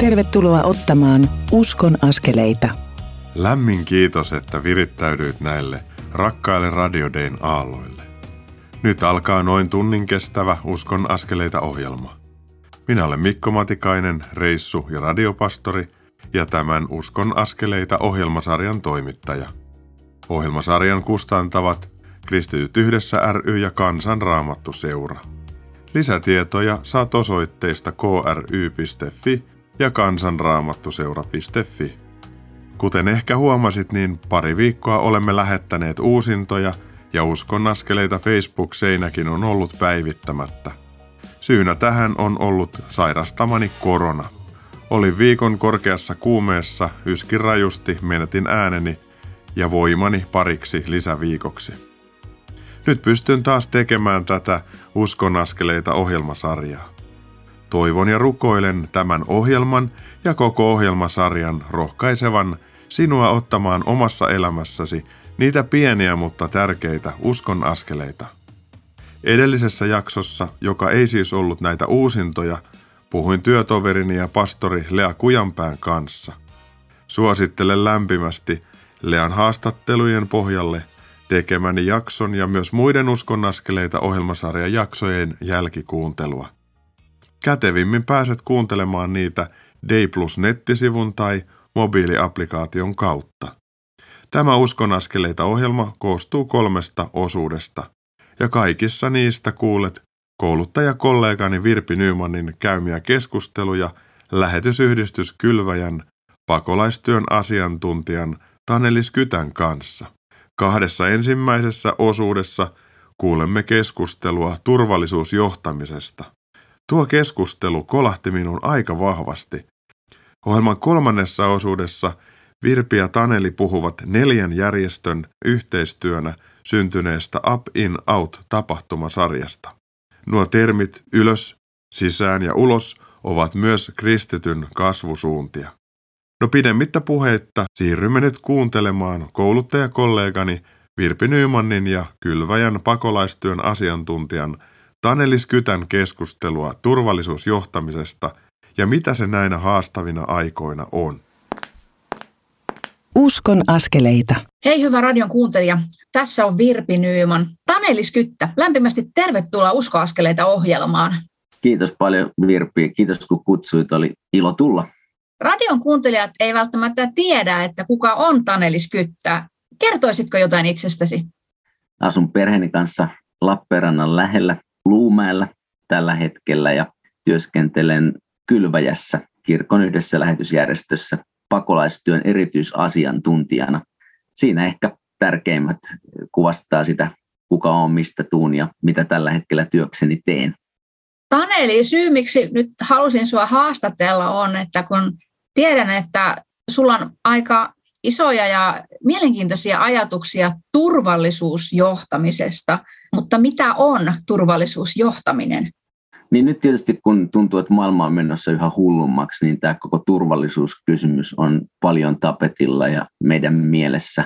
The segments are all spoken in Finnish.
Tervetuloa ottamaan Uskon askeleita. Lämmin kiitos, että virittäydyit näille rakkaille Radiodein aalloille. Nyt alkaa noin tunnin kestävä Uskon askeleita ohjelma. Minä olen Mikko Matikainen, reissu- ja radiopastori ja tämän Uskon askeleita ohjelmasarjan toimittaja. Ohjelmasarjan kustantavat Kristityt yhdessä ry ja Kansanraamattu seura. Lisätietoja saat osoitteista kry.fi ja kansanraamattuseura.fi. Kuten ehkä huomasit, niin pari viikkoa olemme lähettäneet uusintoja ja uskonnaskeleita Facebook-seinäkin on ollut päivittämättä. Syynä tähän on ollut sairastamani korona. Olin viikon korkeassa kuumeessa, yskin rajusti, menetin ääneni ja voimani pariksi lisäviikoksi. Nyt pystyn taas tekemään tätä uskonaskeleita ohjelmasarjaa. Toivon ja rukoilen tämän ohjelman ja koko ohjelmasarjan rohkaisevan sinua ottamaan omassa elämässäsi niitä pieniä mutta tärkeitä uskon askeleita. Edellisessä jaksossa, joka ei siis ollut näitä uusintoja, puhuin työtoverini ja pastori Lea Kujanpään kanssa. Suosittelen lämpimästi Lean haastattelujen pohjalle tekemäni jakson ja myös muiden uskonnaskeleita ohjelmasarjan jaksojen jälkikuuntelua. Kätevimmin pääset kuuntelemaan niitä Day Plus nettisivun tai mobiiliaplikaation kautta. Tämä Uskonaskeleita ohjelma koostuu kolmesta osuudesta, ja kaikissa niistä kuulet kouluttajakollegani Virpi Nymanin käymiä keskusteluja lähetysyhdistys Kylväjän pakolaistyön asiantuntijan Tanelis Kytän kanssa. Kahdessa ensimmäisessä osuudessa kuulemme keskustelua turvallisuusjohtamisesta. Tuo keskustelu kolahti minun aika vahvasti. Ohjelman kolmannessa osuudessa Virpi ja Taneli puhuvat neljän järjestön yhteistyönä syntyneestä Up In Out tapahtumasarjasta. Nuo termit ylös, sisään ja ulos ovat myös kristityn kasvusuuntia. No pidemmittä puheitta siirrymme nyt kuuntelemaan kouluttajakollegani Virpi Nymanin ja Kylväjän pakolaistyön asiantuntijan Tanelis Kytän keskustelua turvallisuusjohtamisesta ja mitä se näinä haastavina aikoina on. Uskon askeleita. Hei hyvä radion kuuntelija, tässä on Virpi Nyyman. Tanelis Kyttä, lämpimästi tervetuloa Uskoaskeleita ohjelmaan. Kiitos paljon Virpi, kiitos kun kutsuit, oli ilo tulla. Radion kuuntelijat ei välttämättä tiedä, että kuka on Tanelis Kyttä. Kertoisitko jotain itsestäsi? Asun perheeni kanssa Lappeenrannan lähellä Luumäellä tällä hetkellä ja työskentelen Kylväjässä kirkon yhdessä lähetysjärjestössä pakolaistyön erityisasiantuntijana. Siinä ehkä tärkeimmät kuvastaa sitä, kuka on, mistä tuun ja mitä tällä hetkellä työkseni teen. Taneli, syy miksi nyt halusin sinua haastatella on, että kun tiedän, että sulla on aika isoja ja mielenkiintoisia ajatuksia turvallisuusjohtamisesta, mutta mitä on turvallisuusjohtaminen? Niin nyt tietysti kun tuntuu, että maailma on menossa yhä hullummaksi, niin tämä koko turvallisuuskysymys on paljon tapetilla ja meidän mielessä.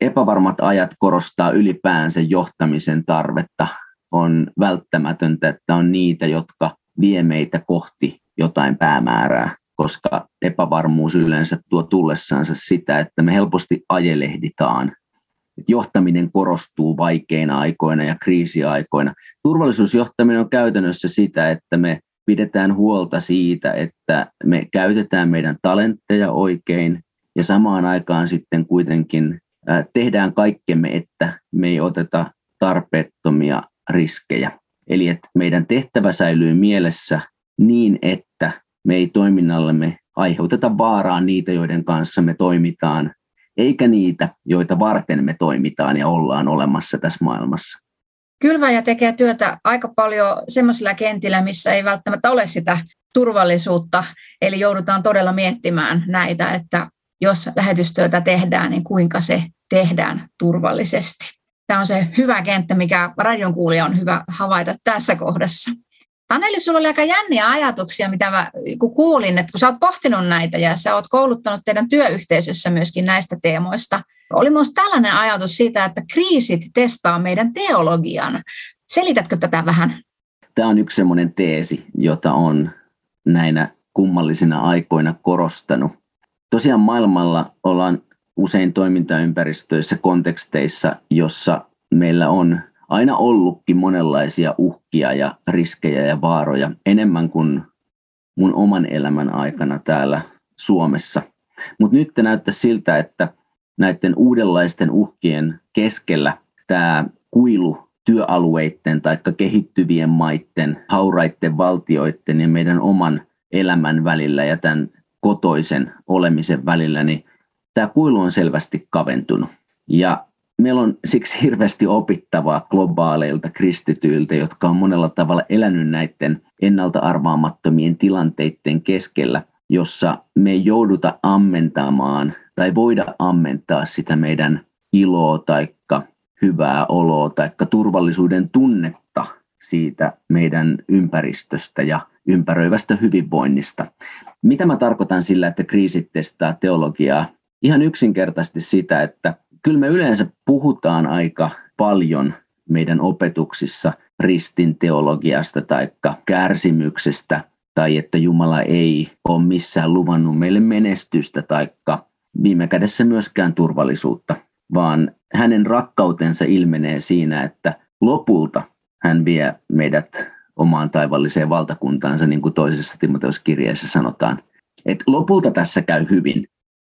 Epävarmat ajat korostaa ylipäänsä johtamisen tarvetta. On välttämätöntä, että on niitä, jotka vie meitä kohti jotain päämäärää koska epävarmuus yleensä tuo tullessansa sitä, että me helposti ajelehditaan. Johtaminen korostuu vaikeina aikoina ja kriisiaikoina. Turvallisuusjohtaminen on käytännössä sitä, että me pidetään huolta siitä, että me käytetään meidän talentteja oikein ja samaan aikaan sitten kuitenkin tehdään kaikkemme, että me ei oteta tarpeettomia riskejä. Eli että meidän tehtävä säilyy mielessä niin, että me ei toiminnallemme aiheuteta vaaraa niitä, joiden kanssa me toimitaan, eikä niitä, joita varten me toimitaan ja ollaan olemassa tässä maailmassa. Kylväjä tekee työtä aika paljon sellaisilla kentillä, missä ei välttämättä ole sitä turvallisuutta, eli joudutaan todella miettimään näitä, että jos lähetystyötä tehdään, niin kuinka se tehdään turvallisesti. Tämä on se hyvä kenttä, mikä radion kuulija on hyvä havaita tässä kohdassa. Taneli, sulla oli aika jänniä ajatuksia, mitä mä kun kuulin, että kun sä oot pohtinut näitä ja sä oot kouluttanut teidän työyhteisössä myöskin näistä teemoista. Oli myös tällainen ajatus siitä, että kriisit testaa meidän teologian. Selitätkö tätä vähän? Tämä on yksi sellainen teesi, jota on näinä kummallisina aikoina korostanut. Tosiaan maailmalla ollaan usein toimintaympäristöissä, konteksteissa, jossa meillä on aina ollutkin monenlaisia uhkia ja riskejä ja vaaroja enemmän kuin mun oman elämän aikana täällä Suomessa. Mutta nyt näyttää siltä, että näiden uudenlaisten uhkien keskellä tämä kuilu työalueiden tai kehittyvien maiden, hauraiden valtioiden ja meidän oman elämän välillä ja tämän kotoisen olemisen välillä, niin tämä kuilu on selvästi kaventunut. Ja meillä on siksi hirveästi opittavaa globaaleilta kristityiltä, jotka on monella tavalla elänyt näiden ennalta arvaamattomien tilanteiden keskellä, jossa me ei jouduta ammentamaan tai voida ammentaa sitä meidän iloa tai hyvää oloa tai turvallisuuden tunnetta siitä meidän ympäristöstä ja ympäröivästä hyvinvoinnista. Mitä mä tarkoitan sillä, että kriisit testaa teologiaa? Ihan yksinkertaisesti sitä, että kyllä me yleensä puhutaan aika paljon meidän opetuksissa ristin teologiasta tai kärsimyksestä tai että Jumala ei ole missään luvannut meille menestystä tai viime kädessä myöskään turvallisuutta, vaan hänen rakkautensa ilmenee siinä, että lopulta hän vie meidät omaan taivalliseen valtakuntaansa, niin kuin toisessa Timoteuskirjeessä sanotaan. Et lopulta tässä käy hyvin,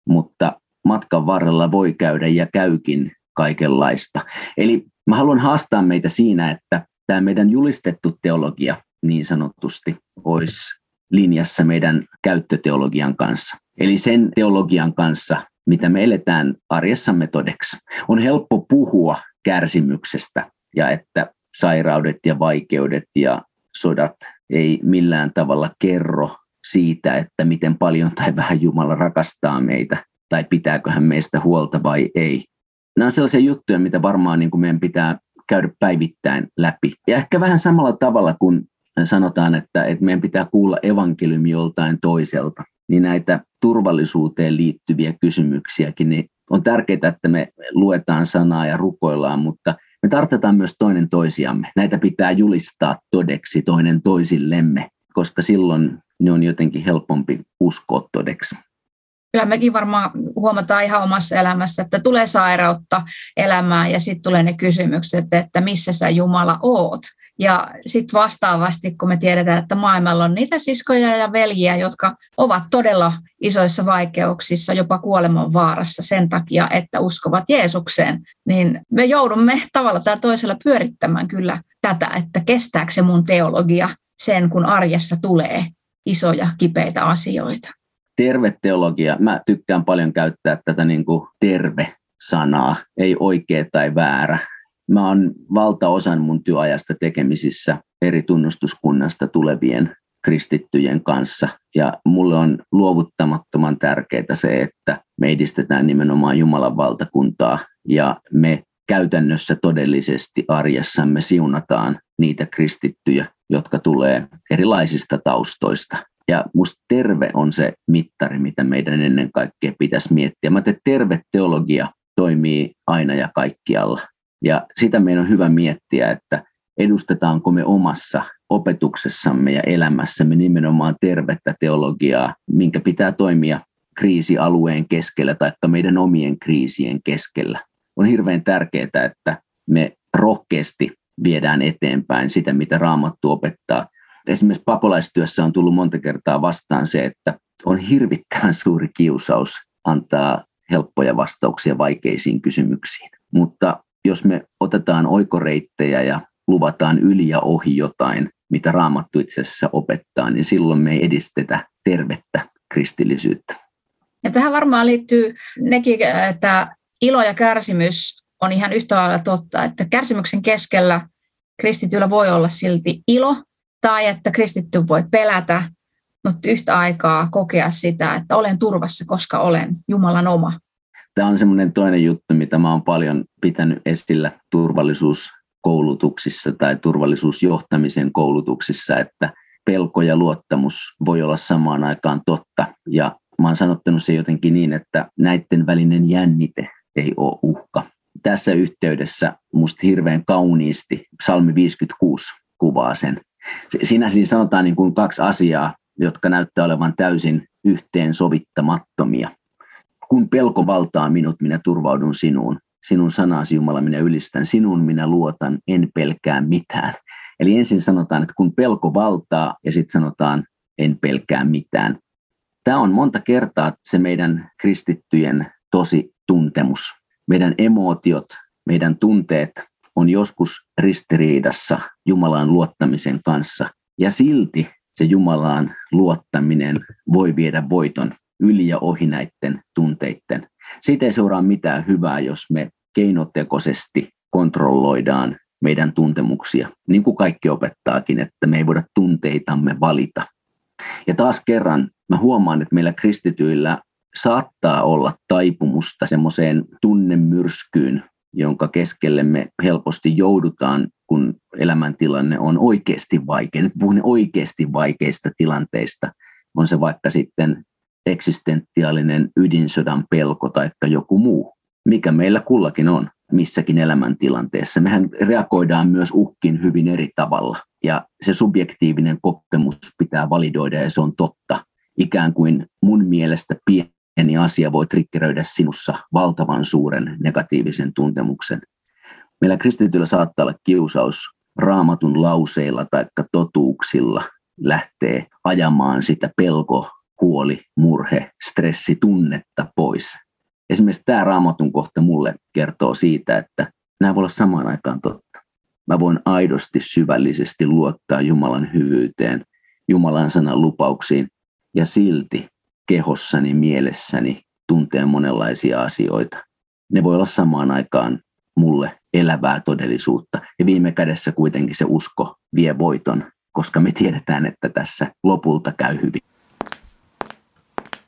mutta matkan varrella voi käydä ja käykin kaikenlaista. Eli mä haluan haastaa meitä siinä, että tämä meidän julistettu teologia niin sanotusti olisi linjassa meidän käyttöteologian kanssa. Eli sen teologian kanssa, mitä me eletään arjessamme todeksi. On helppo puhua kärsimyksestä ja että sairaudet ja vaikeudet ja sodat ei millään tavalla kerro siitä, että miten paljon tai vähän Jumala rakastaa meitä tai pitääkö hän meistä huolta vai ei. Nämä on sellaisia juttuja, mitä varmaan niin kuin meidän pitää käydä päivittäin läpi. Ja ehkä vähän samalla tavalla kuin sanotaan, että, että meidän pitää kuulla evankeliumi joltain toiselta, niin näitä turvallisuuteen liittyviä kysymyksiäkin, niin on tärkeää, että me luetaan sanaa ja rukoillaan, mutta me tarvitaan myös toinen toisiamme. Näitä pitää julistaa todeksi toinen toisillemme, koska silloin ne on jotenkin helpompi uskoa todeksi kyllä mekin varmaan huomataan ihan omassa elämässä, että tulee sairautta elämään ja sitten tulee ne kysymykset, että missä sä Jumala oot. Ja sitten vastaavasti, kun me tiedetään, että maailmalla on niitä siskoja ja veljiä, jotka ovat todella isoissa vaikeuksissa, jopa kuoleman vaarassa sen takia, että uskovat Jeesukseen, niin me joudumme tavalla tai toisella pyörittämään kyllä tätä, että kestääkö se mun teologia sen, kun arjessa tulee isoja kipeitä asioita terve teologia, mä tykkään paljon käyttää tätä niin kuin terve-sanaa, ei oikea tai väärä. Mä oon valtaosan mun työajasta tekemisissä eri tunnustuskunnasta tulevien kristittyjen kanssa. Ja mulle on luovuttamattoman tärkeää se, että me edistetään nimenomaan Jumalan valtakuntaa ja me käytännössä todellisesti arjessamme siunataan niitä kristittyjä, jotka tulee erilaisista taustoista. Ja musta terve on se mittari, mitä meidän ennen kaikkea pitäisi miettiä. Mä että terve teologia toimii aina ja kaikkialla. Ja sitä meidän on hyvä miettiä, että edustetaanko me omassa opetuksessamme ja elämässämme nimenomaan tervettä teologiaa, minkä pitää toimia kriisialueen keskellä tai meidän omien kriisien keskellä. On hirveän tärkeää, että me rohkeasti viedään eteenpäin sitä, mitä Raamattu opettaa, esimerkiksi pakolaistyössä on tullut monta kertaa vastaan se, että on hirvittävän suuri kiusaus antaa helppoja vastauksia vaikeisiin kysymyksiin. Mutta jos me otetaan oikoreittejä ja luvataan yli ja ohi jotain, mitä Raamattu itse asiassa opettaa, niin silloin me ei edistetä tervettä kristillisyyttä. Ja tähän varmaan liittyy nekin, että ilo ja kärsimys on ihan yhtä lailla totta, että kärsimyksen keskellä kristityllä voi olla silti ilo tai että kristitty voi pelätä, mutta yhtä aikaa kokea sitä, että olen turvassa, koska olen Jumalan oma. Tämä on semmoinen toinen juttu, mitä mä paljon pitänyt esillä turvallisuuskoulutuksissa tai turvallisuusjohtamisen koulutuksissa, että pelko ja luottamus voi olla samaan aikaan totta. Ja mä oon sanottanut se jotenkin niin, että näiden välinen jännite ei ole uhka. Tässä yhteydessä musta hirveän kauniisti psalmi 56 kuvaa sen Siinä siis sanotaan niin kuin kaksi asiaa. jotka näyttää olevan täysin yhteensovittamattomia. Kun pelko valtaa minut, minä turvaudun sinuun. Sinun sanasi Jumala minä ylistän, sinun minä luotan, en pelkää mitään. Eli ensin sanotaan, että kun pelko valtaa ja sitten sanotaan, en pelkää mitään. Tämä on monta kertaa se meidän kristittyjen tosi tuntemus. Meidän emootiot, meidän tunteet on joskus ristiriidassa Jumalaan luottamisen kanssa. Ja silti se Jumalaan luottaminen voi viedä voiton yli ja ohi näiden tunteiden. Siitä ei seuraa mitään hyvää, jos me keinotekoisesti kontrolloidaan meidän tuntemuksia, niin kuin kaikki opettaakin, että me ei voida tunteitamme valita. Ja taas kerran mä huomaan, että meillä kristityillä saattaa olla taipumusta semmoiseen tunnemyrskyyn, jonka keskelle me helposti joudutaan, kun elämäntilanne on oikeasti vaikea. Nyt puhun oikeasti vaikeista tilanteista. On se vaikka sitten eksistentiaalinen ydinsodan pelko tai joku muu, mikä meillä kullakin on missäkin elämäntilanteessa. Mehän reagoidaan myös uhkin hyvin eri tavalla ja se subjektiivinen kokemus pitää validoida ja se on totta. Ikään kuin mun mielestä pieni asia voi triggeröidä sinussa valtavan suuren negatiivisen tuntemuksen. Meillä kristityillä saattaa olla kiusaus raamatun lauseilla tai totuuksilla lähtee ajamaan sitä pelko, huoli, murhe, stressitunnetta pois. Esimerkiksi tämä raamatun kohta mulle kertoo siitä, että nämä voi olla samaan aikaan totta. Mä voin aidosti syvällisesti luottaa Jumalan hyvyyteen, Jumalan sanan lupauksiin ja silti kehossani, mielessäni tuntea monenlaisia asioita. Ne voi olla samaan aikaan mulle elävää todellisuutta. Ja viime kädessä kuitenkin se usko vie voiton, koska me tiedetään, että tässä lopulta käy hyvin.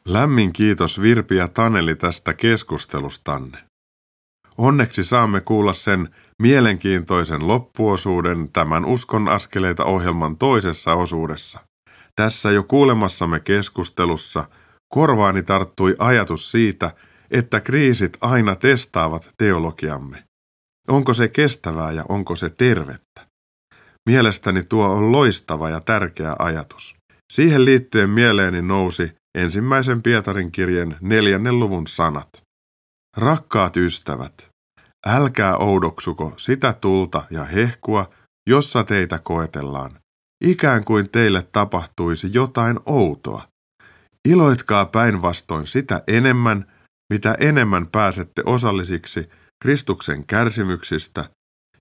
Lämmin kiitos Virpi ja Taneli tästä keskustelustanne. Onneksi saamme kuulla sen mielenkiintoisen loppuosuuden tämän Uskon askeleita ohjelman toisessa osuudessa. Tässä jo kuulemassamme keskustelussa korvaani tarttui ajatus siitä, että kriisit aina testaavat teologiamme. Onko se kestävää ja onko se tervettä? Mielestäni tuo on loistava ja tärkeä ajatus. Siihen liittyen mieleeni nousi ensimmäisen Pietarin kirjeen neljännen luvun sanat. Rakkaat ystävät, älkää oudoksuko sitä tulta ja hehkua, jossa teitä koetellaan, ikään kuin teille tapahtuisi jotain outoa. Iloitkaa päinvastoin sitä enemmän, mitä enemmän pääsette osallisiksi Kristuksen kärsimyksistä,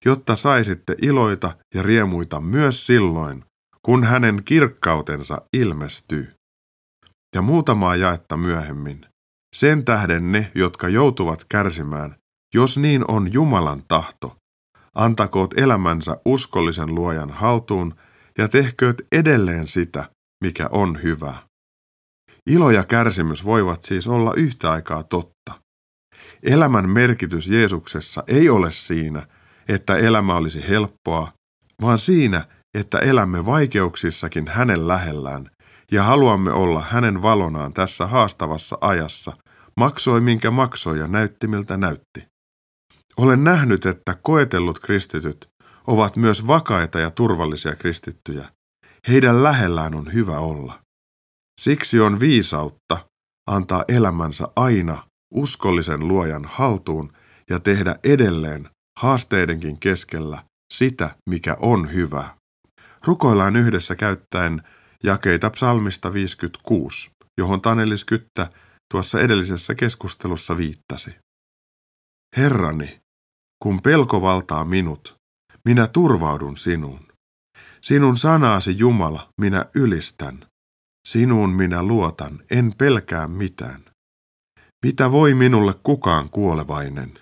jotta saisitte iloita ja riemuita myös silloin, kun hänen kirkkautensa ilmestyy ja muutamaa jaetta myöhemmin. Sen tähden ne, jotka joutuvat kärsimään, jos niin on Jumalan tahto, antakoot elämänsä uskollisen luojan haltuun ja tehkööt edelleen sitä, mikä on hyvä. Ilo ja kärsimys voivat siis olla yhtä aikaa totta. Elämän merkitys Jeesuksessa ei ole siinä, että elämä olisi helppoa, vaan siinä, että elämme vaikeuksissakin hänen lähellään ja haluamme olla hänen valonaan tässä haastavassa ajassa, maksoi minkä maksoi ja näytti miltä näytti. Olen nähnyt, että koetellut kristityt ovat myös vakaita ja turvallisia kristittyjä. Heidän lähellään on hyvä olla. Siksi on viisautta antaa elämänsä aina uskollisen luojan haltuun ja tehdä edelleen haasteidenkin keskellä sitä, mikä on hyvä. Rukoillaan yhdessä käyttäen jakeita psalmista 56, johon Tanelis Kyttä tuossa edellisessä keskustelussa viittasi. Herrani, kun pelko valtaa minut, minä turvaudun sinuun. Sinun sanaasi Jumala minä ylistän. Sinuun minä luotan, en pelkää mitään. Mitä voi minulle kukaan kuolevainen?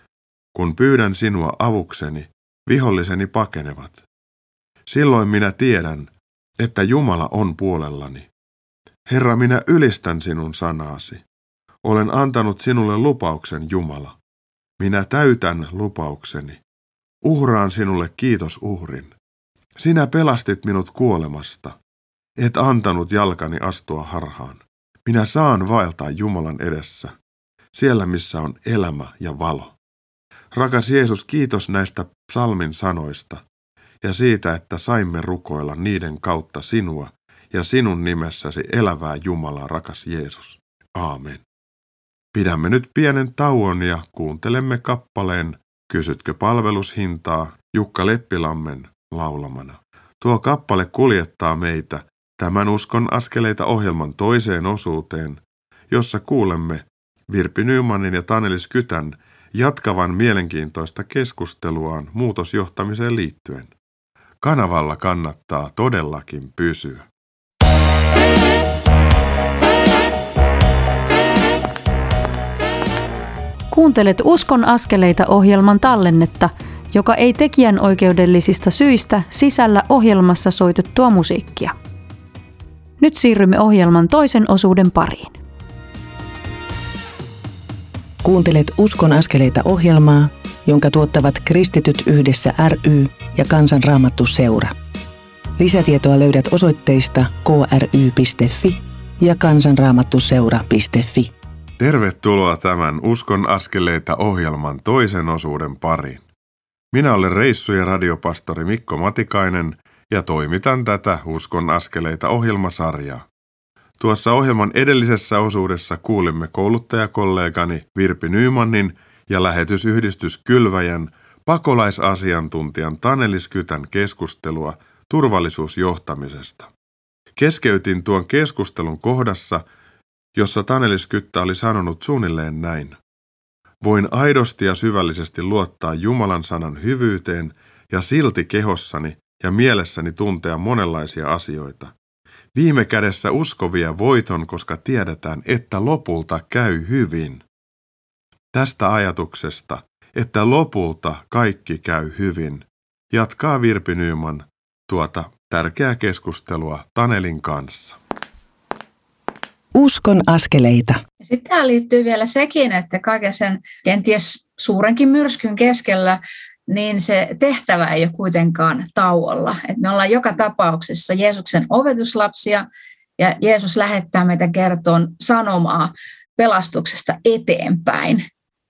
Kun pyydän sinua avukseni, viholliseni pakenevat. Silloin minä tiedän, että Jumala on puolellani. Herra, minä ylistän sinun sanaasi. Olen antanut sinulle lupauksen, Jumala. Minä täytän lupaukseni. Uhraan sinulle kiitos uhrin. Sinä pelastit minut kuolemasta. Et antanut jalkani astua harhaan. Minä saan vaeltaa Jumalan edessä, siellä missä on elämä ja valo. Rakas Jeesus, kiitos näistä psalmin sanoista ja siitä, että saimme rukoilla niiden kautta sinua ja sinun nimessäsi elävää Jumalaa, rakas Jeesus. Aamen. Pidämme nyt pienen tauon ja kuuntelemme kappaleen Kysytkö palvelushintaa Jukka Leppilammen laulamana. Tuo kappale kuljettaa meitä tämän Uskon askeleita ohjelman toiseen osuuteen, jossa kuulemme Virpi Nymanin ja Tanelis Kytän jatkavan mielenkiintoista keskusteluaan muutosjohtamiseen liittyen. Kanavalla kannattaa todellakin pysyä. Kuuntelet Uskon askeleita ohjelman tallennetta, joka ei tekijän oikeudellisista syistä sisällä ohjelmassa soitettua musiikkia. Nyt siirrymme ohjelman toisen osuuden pariin. Kuuntelet Uskon askeleita ohjelmaa, jonka tuottavat Kristityt yhdessä ry ja Kansanraamattu seura. Lisätietoa löydät osoitteista kry.fi ja kansanraamattuseura.fi. Tervetuloa tämän Uskon askeleita ohjelman toisen osuuden pariin. Minä olen reissu- ja radiopastori Mikko Matikainen ja toimitan tätä Uskon askeleita ohjelmasarjaa. Tuossa ohjelman edellisessä osuudessa kuulimme kouluttajakollegani Virpi Nymanin ja lähetysyhdistys Kylväjän pakolaisasiantuntijan Tanelis Kytän keskustelua turvallisuusjohtamisesta. Keskeytin tuon keskustelun kohdassa, jossa Tanelis Kyttä oli sanonut suunnilleen näin. Voin aidosti ja syvällisesti luottaa Jumalan sanan hyvyyteen ja silti kehossani ja mielessäni tuntea monenlaisia asioita. Viime kädessä uskovia voiton, koska tiedetään, että lopulta käy hyvin. Tästä ajatuksesta, että lopulta kaikki käy hyvin, jatkaa Virpi Nyman tuota tärkeää keskustelua Tanelin kanssa. Uskon askeleita. Sitten tähän liittyy vielä sekin, että kaiken sen kenties suurenkin myrskyn keskellä niin se tehtävä ei ole kuitenkaan tauolla. Et me ollaan joka tapauksessa Jeesuksen opetuslapsia ja Jeesus lähettää meitä kertoon sanomaa pelastuksesta eteenpäin.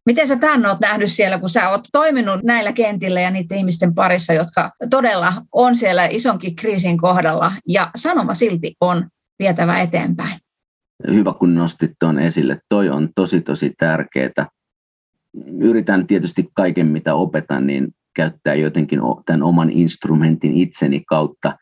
Miten sä tämän oot nähnyt siellä, kun sä oot toiminut näillä kentillä ja niiden ihmisten parissa, jotka todella on siellä isonkin kriisin kohdalla ja sanoma silti on vietävä eteenpäin? Hyvä, kun nostit tuon esille. Toi on tosi, tosi tärkeää yritän tietysti kaiken, mitä opetan, niin käyttää jotenkin tämän oman instrumentin itseni kautta.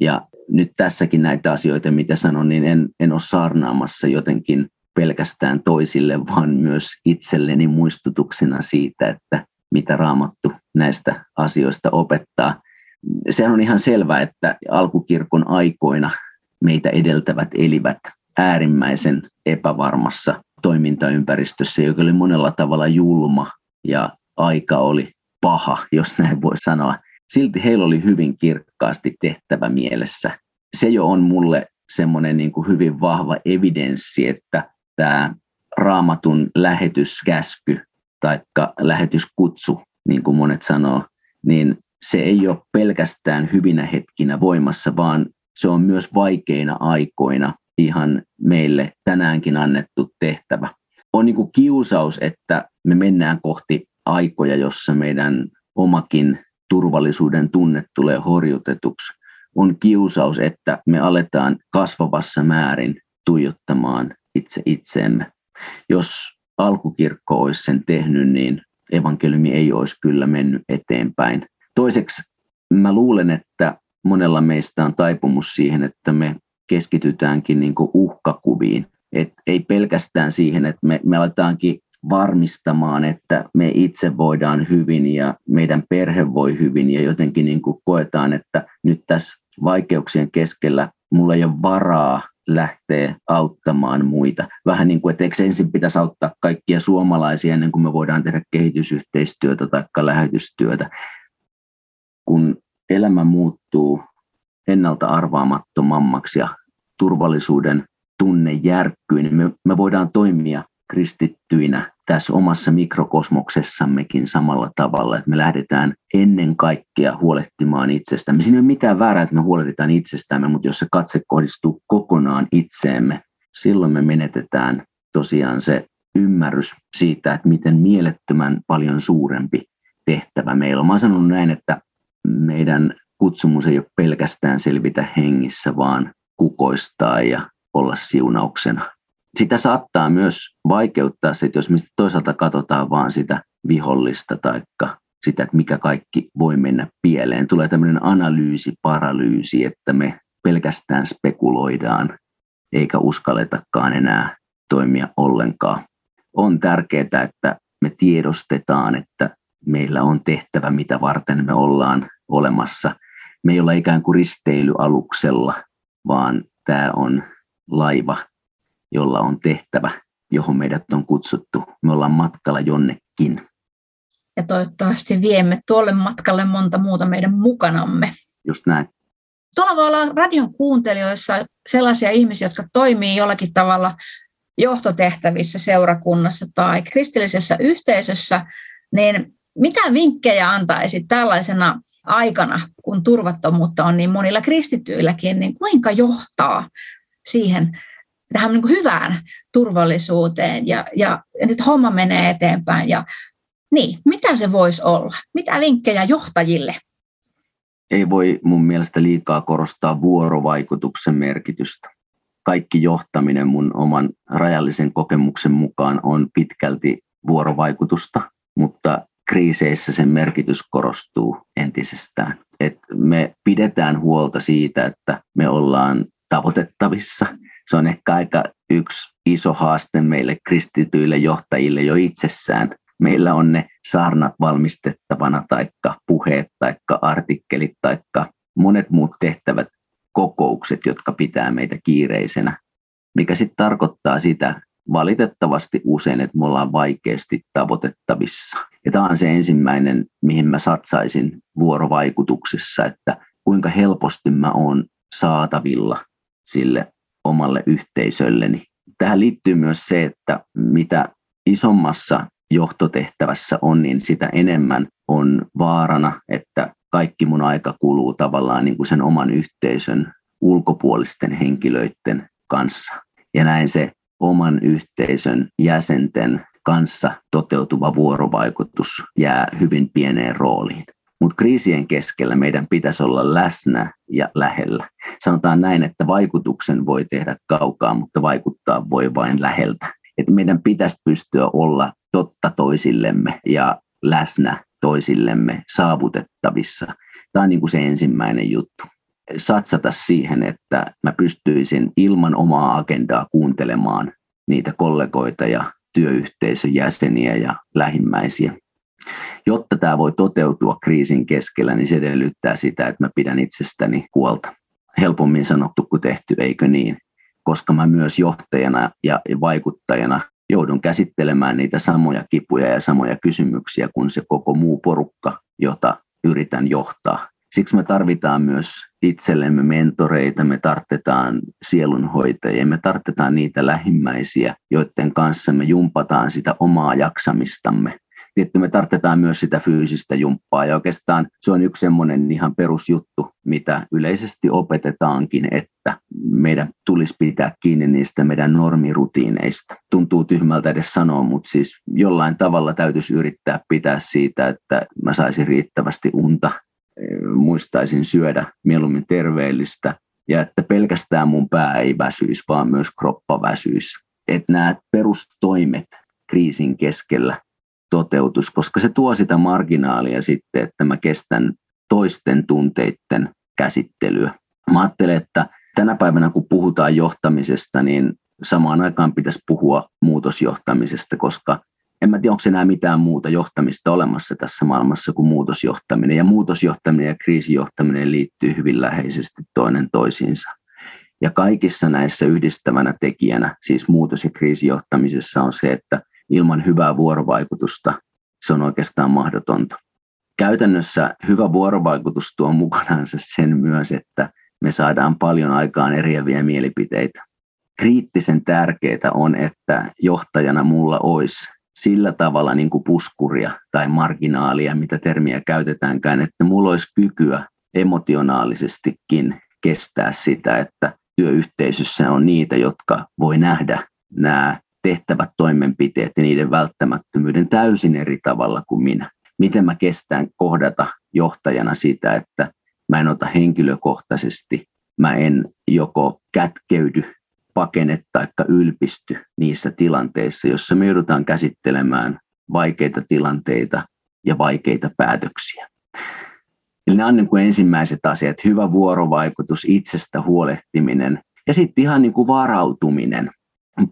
Ja nyt tässäkin näitä asioita, mitä sanon, niin en, en ole saarnaamassa jotenkin pelkästään toisille, vaan myös itselleni muistutuksena siitä, että mitä raamattu näistä asioista opettaa. Sehän on ihan selvää, että alkukirkon aikoina meitä edeltävät elivät äärimmäisen epävarmassa toimintaympäristössä, joka oli monella tavalla julma ja aika oli paha, jos näin voi sanoa. Silti heillä oli hyvin kirkkaasti tehtävä mielessä. Se jo on mulle semmoinen niin kuin hyvin vahva evidenssi, että tämä raamatun lähetyskäsky tai lähetyskutsu, niin kuin monet sanoo, niin se ei ole pelkästään hyvinä hetkinä voimassa, vaan se on myös vaikeina aikoina ihan meille tänäänkin annettu tehtävä. On niin kuin kiusaus, että me mennään kohti aikoja, jossa meidän omakin turvallisuuden tunne tulee horjutetuksi. On kiusaus, että me aletaan kasvavassa määrin tuijottamaan itse itseemme. Jos alkukirkko olisi sen tehnyt, niin evankeliumi ei olisi kyllä mennyt eteenpäin. Toiseksi mä luulen, että monella meistä on taipumus siihen, että me keskitytäänkin niin kuin uhkakuviin. Et ei pelkästään siihen, että me, me aletaankin varmistamaan, että me itse voidaan hyvin ja meidän perhe voi hyvin ja jotenkin niin kuin koetaan, että nyt tässä vaikeuksien keskellä mulla ei ole varaa lähteä auttamaan muita. Vähän niin kuin, että eikö ensin pitäisi auttaa kaikkia suomalaisia ennen kuin me voidaan tehdä kehitysyhteistyötä tai lähetystyötä. Kun elämä muuttuu ennalta arvaamattomammaksi ja turvallisuuden tunne järkkyy, niin me, me voidaan toimia kristittyinä tässä omassa mikrokosmoksessammekin samalla tavalla, että me lähdetään ennen kaikkea huolehtimaan itsestämme. Siinä ei ole mitään väärää, että me huolehditaan itsestämme, mutta jos se katse kohdistuu kokonaan itseemme, silloin me menetetään tosiaan se ymmärrys siitä, että miten mielettömän paljon suurempi tehtävä meillä on. Mä sanon näin, että meidän kutsumus ei ole pelkästään selvitä hengissä, vaan kukoistaa ja olla siunauksena. Sitä saattaa myös vaikeuttaa se, että jos me toisaalta katsotaan vaan sitä vihollista tai sitä, että mikä kaikki voi mennä pieleen. Tulee tämmöinen analyysi, paralyysi, että me pelkästään spekuloidaan eikä uskalletakaan enää toimia ollenkaan. On tärkeää, että me tiedostetaan, että meillä on tehtävä, mitä varten me ollaan olemassa. Me ei olla ikään kuin risteilyaluksella, vaan tämä on laiva, jolla on tehtävä, johon meidät on kutsuttu. Me ollaan matkalla jonnekin. Ja toivottavasti viemme tuolle matkalle monta muuta meidän mukanamme. Just näin. Tuolla voi olla radion kuuntelijoissa sellaisia ihmisiä, jotka toimii jollakin tavalla johtotehtävissä seurakunnassa tai kristillisessä yhteisössä, niin mitä vinkkejä antaisit tällaisena aikana, kun turvattomuutta on niin monilla kristityilläkin, niin kuinka johtaa siihen tähän niin kuin hyvään turvallisuuteen ja, ja, nyt homma menee eteenpäin. Ja, niin, mitä se voisi olla? Mitä vinkkejä johtajille? Ei voi mun mielestä liikaa korostaa vuorovaikutuksen merkitystä. Kaikki johtaminen mun oman rajallisen kokemuksen mukaan on pitkälti vuorovaikutusta, mutta kriiseissä sen merkitys korostuu entisestään. Et me pidetään huolta siitä, että me ollaan tavoitettavissa. Se on ehkä aika yksi iso haaste meille kristityille johtajille jo itsessään. Meillä on ne saarnat valmistettavana, taikka puheet, taikka artikkelit, taikka monet muut tehtävät kokoukset, jotka pitää meitä kiireisenä, mikä sitten tarkoittaa sitä, valitettavasti usein, että me ollaan vaikeasti tavoitettavissa. Ja tämä on se ensimmäinen, mihin mä satsaisin vuorovaikutuksessa, että kuinka helposti mä oon saatavilla sille omalle yhteisölleni. Tähän liittyy myös se, että mitä isommassa johtotehtävässä on, niin sitä enemmän on vaarana, että kaikki mun aika kuluu tavallaan niin kuin sen oman yhteisön ulkopuolisten henkilöiden kanssa. Ja näin se oman yhteisön jäsenten kanssa toteutuva vuorovaikutus jää hyvin pieneen rooliin. Mutta kriisien keskellä meidän pitäisi olla läsnä ja lähellä. Sanotaan näin, että vaikutuksen voi tehdä kaukaa, mutta vaikuttaa voi vain läheltä. Et meidän pitäisi pystyä olla totta toisillemme ja läsnä toisillemme saavutettavissa. Tämä on niin kuin se ensimmäinen juttu satsata siihen, että mä pystyisin ilman omaa agendaa kuuntelemaan niitä kollegoita ja työyhteisön jäseniä ja lähimmäisiä. Jotta tämä voi toteutua kriisin keskellä, niin se edellyttää sitä, että mä pidän itsestäni huolta. Helpommin sanottu kuin tehty, eikö niin? Koska mä myös johtajana ja vaikuttajana joudun käsittelemään niitä samoja kipuja ja samoja kysymyksiä kuin se koko muu porukka, jota yritän johtaa. Siksi me tarvitaan myös itsellemme mentoreita, me tarvitaan sielunhoitajia, me tarvitaan niitä lähimmäisiä, joiden kanssa me jumpataan sitä omaa jaksamistamme. Tietty me tarvitaan myös sitä fyysistä jumppaa ja oikeastaan se on yksi semmoinen ihan perusjuttu, mitä yleisesti opetetaankin, että meidän tulisi pitää kiinni niistä meidän normirutiineista. Tuntuu tyhmältä edes sanoa, mutta siis jollain tavalla täytyisi yrittää pitää siitä, että mä saisin riittävästi unta, muistaisin syödä mieluummin terveellistä ja että pelkästään mun pää ei väsyisi, vaan myös kroppa väsyisi. Että nämä perustoimet kriisin keskellä toteutus, koska se tuo sitä marginaalia sitten, että mä kestän toisten tunteiden käsittelyä. Mä ajattelen, että tänä päivänä kun puhutaan johtamisesta, niin samaan aikaan pitäisi puhua muutosjohtamisesta, koska en mä tiedä, onko enää mitään muuta johtamista olemassa tässä maailmassa kuin muutosjohtaminen. Ja muutosjohtaminen ja kriisijohtaminen liittyy hyvin läheisesti toinen toisiinsa. Ja kaikissa näissä yhdistävänä tekijänä, siis muutos- ja kriisijohtamisessa on se, että ilman hyvää vuorovaikutusta se on oikeastaan mahdotonta. Käytännössä hyvä vuorovaikutus tuo mukanaan sen myös, että me saadaan paljon aikaan eriäviä mielipiteitä. Kriittisen tärkeää on, että johtajana mulla olisi sillä tavalla niin kuin puskuria tai marginaalia, mitä termiä käytetäänkään, että mulla olisi kykyä emotionaalisestikin kestää sitä, että työyhteisössä on niitä, jotka voi nähdä nämä tehtävät toimenpiteet ja niiden välttämättömyyden täysin eri tavalla kuin minä. Miten mä kestän kohdata johtajana sitä, että mä en ota henkilökohtaisesti, mä en joko kätkeydy, pakene tai ylpisty niissä tilanteissa, joissa me joudutaan käsittelemään vaikeita tilanteita ja vaikeita päätöksiä. Eli nämä on niin kuin ensimmäiset asiat, hyvä vuorovaikutus, itsestä huolehtiminen ja sitten ihan niin kuin varautuminen,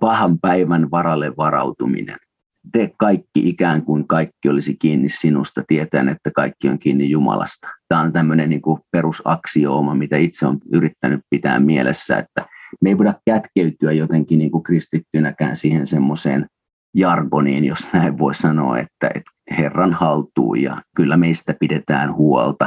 pahan päivän varalle varautuminen. Tee kaikki ikään kuin kaikki olisi kiinni sinusta, tietäen, että kaikki on kiinni Jumalasta. Tämä on tämmöinen niin kuin perusaksiooma, mitä itse olen yrittänyt pitää mielessä, että me ei voida kätkeytyä jotenkin niin kuin kristittynäkään siihen semmoiseen jargoniin, jos näin voi sanoa, että, että Herran haltuu ja kyllä meistä pidetään huolta.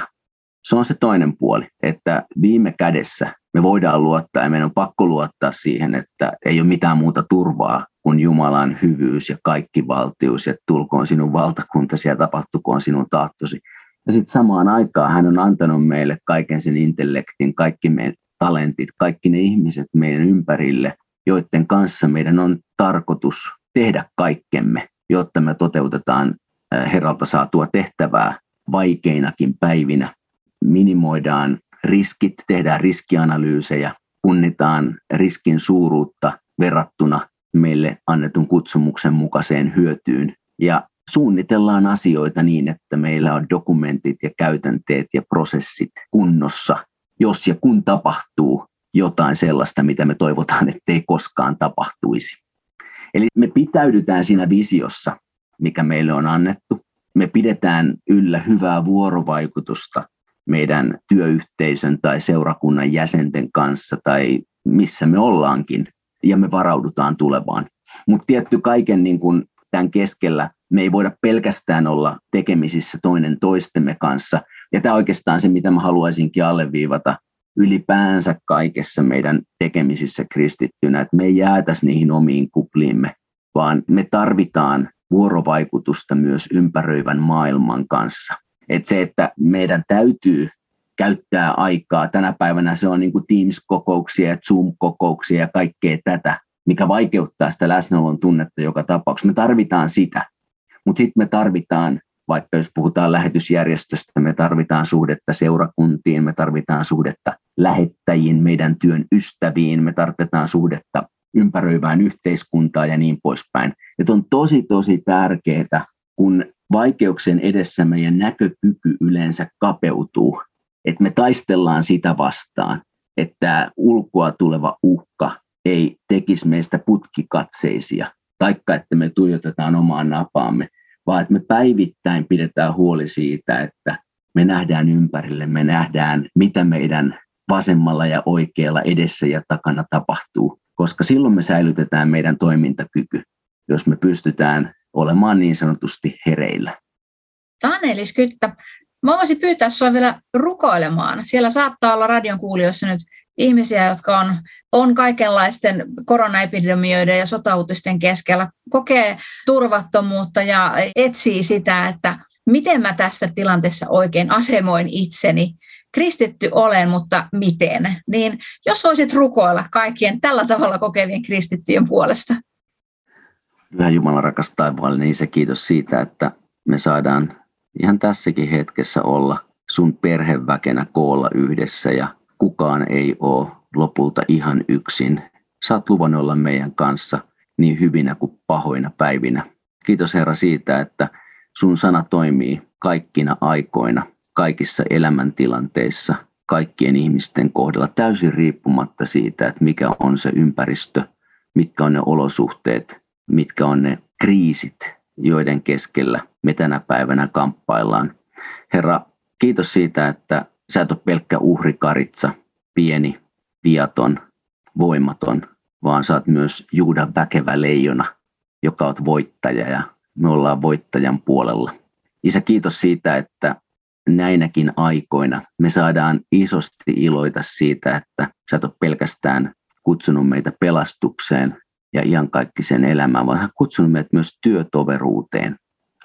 Se on se toinen puoli, että viime kädessä me voidaan luottaa ja meidän on pakko luottaa siihen, että ei ole mitään muuta turvaa kuin Jumalan hyvyys ja kaikki valtius ja tulkoon sinun valtakuntasi ja tapahtukoon sinun tahtosi. Ja sitten samaan aikaan hän on antanut meille kaiken sen intellektin, kaikki meidän talentit, kaikki ne ihmiset meidän ympärille, joiden kanssa meidän on tarkoitus tehdä kaikkemme, jotta me toteutetaan Herralta saatua tehtävää vaikeinakin päivinä. Minimoidaan riskit, tehdään riskianalyysejä, punnitaan riskin suuruutta verrattuna meille annetun kutsumuksen mukaiseen hyötyyn ja suunnitellaan asioita niin, että meillä on dokumentit ja käytänteet ja prosessit kunnossa, jos ja kun tapahtuu jotain sellaista, mitä me toivotaan, ettei koskaan tapahtuisi. Eli me pitäydytään siinä visiossa, mikä meille on annettu. Me pidetään yllä hyvää vuorovaikutusta meidän työyhteisön tai seurakunnan jäsenten kanssa tai missä me ollaankin ja me varaudutaan tulevaan. Mutta tietty kaiken niin kun tämän keskellä me ei voida pelkästään olla tekemisissä toinen toistemme kanssa. Ja tämä oikeastaan se, mitä mä haluaisinkin alleviivata ylipäänsä kaikessa meidän tekemisissä kristittynä, että me ei jäätäisi niihin omiin kupliimme, vaan me tarvitaan vuorovaikutusta myös ympäröivän maailman kanssa. Et se, että meidän täytyy käyttää aikaa, tänä päivänä se on niin kuin Teams-kokouksia ja Zoom-kokouksia ja kaikkea tätä, mikä vaikeuttaa sitä läsnäolon tunnetta joka tapauksessa. Me tarvitaan sitä, mutta sitten me tarvitaan, vaikka jos puhutaan lähetysjärjestöstä, me tarvitaan suhdetta seurakuntiin, me tarvitaan suhdetta lähettäjiin, meidän työn ystäviin, me tarvitaan suhdetta ympäröivään yhteiskuntaan ja niin poispäin. Että on tosi, tosi tärkeää, kun vaikeuksien edessä meidän näkökyky yleensä kapeutuu, että me taistellaan sitä vastaan, että ulkoa tuleva uhka ei tekisi meistä putkikatseisia, taikka että me tuijotetaan omaan napaamme, vaan että me päivittäin pidetään huoli siitä, että me nähdään ympärille, me nähdään, mitä meidän vasemmalla ja oikealla edessä ja takana tapahtuu, koska silloin me säilytetään meidän toimintakyky, jos me pystytään olemaan niin sanotusti hereillä. Tanelis Kyttä, mä voisin pyytää sinua vielä rukoilemaan. Siellä saattaa olla radion kuulijoissa nyt ihmisiä, jotka on, on kaikenlaisten koronaepidemioiden ja sotautisten keskellä, kokee turvattomuutta ja etsii sitä, että miten mä tässä tilanteessa oikein asemoin itseni. Kristitty olen, mutta miten? Niin jos voisit rukoilla kaikkien tällä tavalla kokevien kristittyjen puolesta. Pyhä Jumala rakas taivaallinen niin se kiitos siitä, että me saadaan ihan tässäkin hetkessä olla sun perheväkenä koolla yhdessä ja kukaan ei ole lopulta ihan yksin. Saat luvan olla meidän kanssa niin hyvinä kuin pahoina päivinä. Kiitos Herra siitä, että sun sana toimii kaikkina aikoina, kaikissa elämäntilanteissa, kaikkien ihmisten kohdalla täysin riippumatta siitä, että mikä on se ympäristö, mitkä on ne olosuhteet, mitkä on ne kriisit, joiden keskellä me tänä päivänä kamppaillaan. Herra, kiitos siitä, että sä et ole pelkkä uhrikaritsa, pieni, viaton, voimaton, vaan sä oot myös Juudan väkevä leijona, joka on voittaja ja me ollaan voittajan puolella. Isä, kiitos siitä, että näinäkin aikoina me saadaan isosti iloita siitä, että sä et ole pelkästään kutsunut meitä pelastukseen ja iankaikkiseen elämään, vaan sä kutsunut meitä myös työtoveruuteen.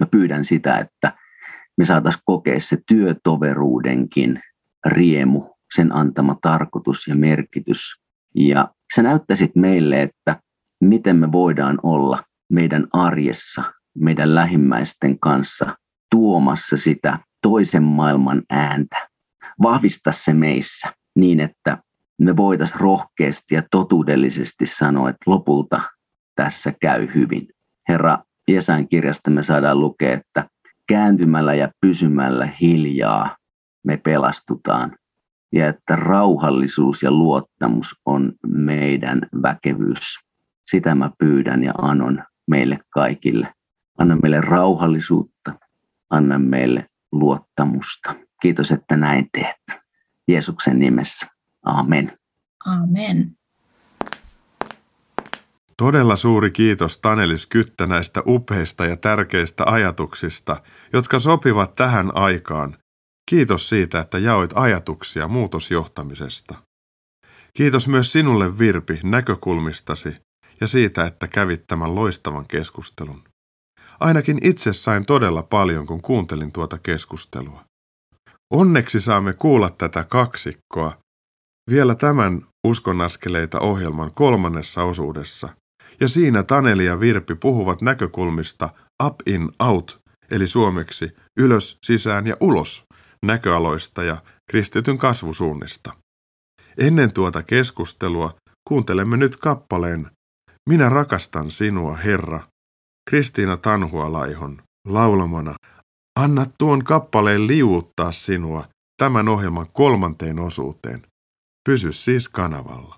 Mä pyydän sitä, että me saataisiin kokea se työtoveruudenkin riemu, sen antama tarkoitus ja merkitys. Ja sä näyttäisit meille, että miten me voidaan olla meidän arjessa, meidän lähimmäisten kanssa tuomassa sitä toisen maailman ääntä. Vahvista se meissä niin, että me voitaisiin rohkeasti ja totuudellisesti sanoa, että lopulta tässä käy hyvin. Herra Jesain kirjasta me saadaan lukea, että kääntymällä ja pysymällä hiljaa me pelastutaan. Ja että rauhallisuus ja luottamus on meidän väkevyys. Sitä mä pyydän ja anon meille kaikille. Anna meille rauhallisuutta, anna meille luottamusta. Kiitos, että näin teet. Jeesuksen nimessä. Amen. Amen. Todella suuri kiitos Tanelis Kyttä näistä upeista ja tärkeistä ajatuksista, jotka sopivat tähän aikaan. Kiitos siitä, että jaoit ajatuksia muutosjohtamisesta. Kiitos myös sinulle Virpi näkökulmistasi ja siitä, että kävit tämän loistavan keskustelun. Ainakin itse sain todella paljon, kun kuuntelin tuota keskustelua. Onneksi saamme kuulla tätä kaksikkoa vielä tämän Uskonaskeleita ohjelman kolmannessa osuudessa. Ja siinä Taneli ja Virpi puhuvat näkökulmista up in out, eli suomeksi ylös, sisään ja ulos näköaloista ja kristityn kasvusuunnista. Ennen tuota keskustelua kuuntelemme nyt kappaleen Minä rakastan sinua, Herra, Kristiina Tanhualaihon laulamana. Anna tuon kappaleen liuuttaa sinua tämän ohjelman kolmanteen osuuteen. Pysy siis kanavalla.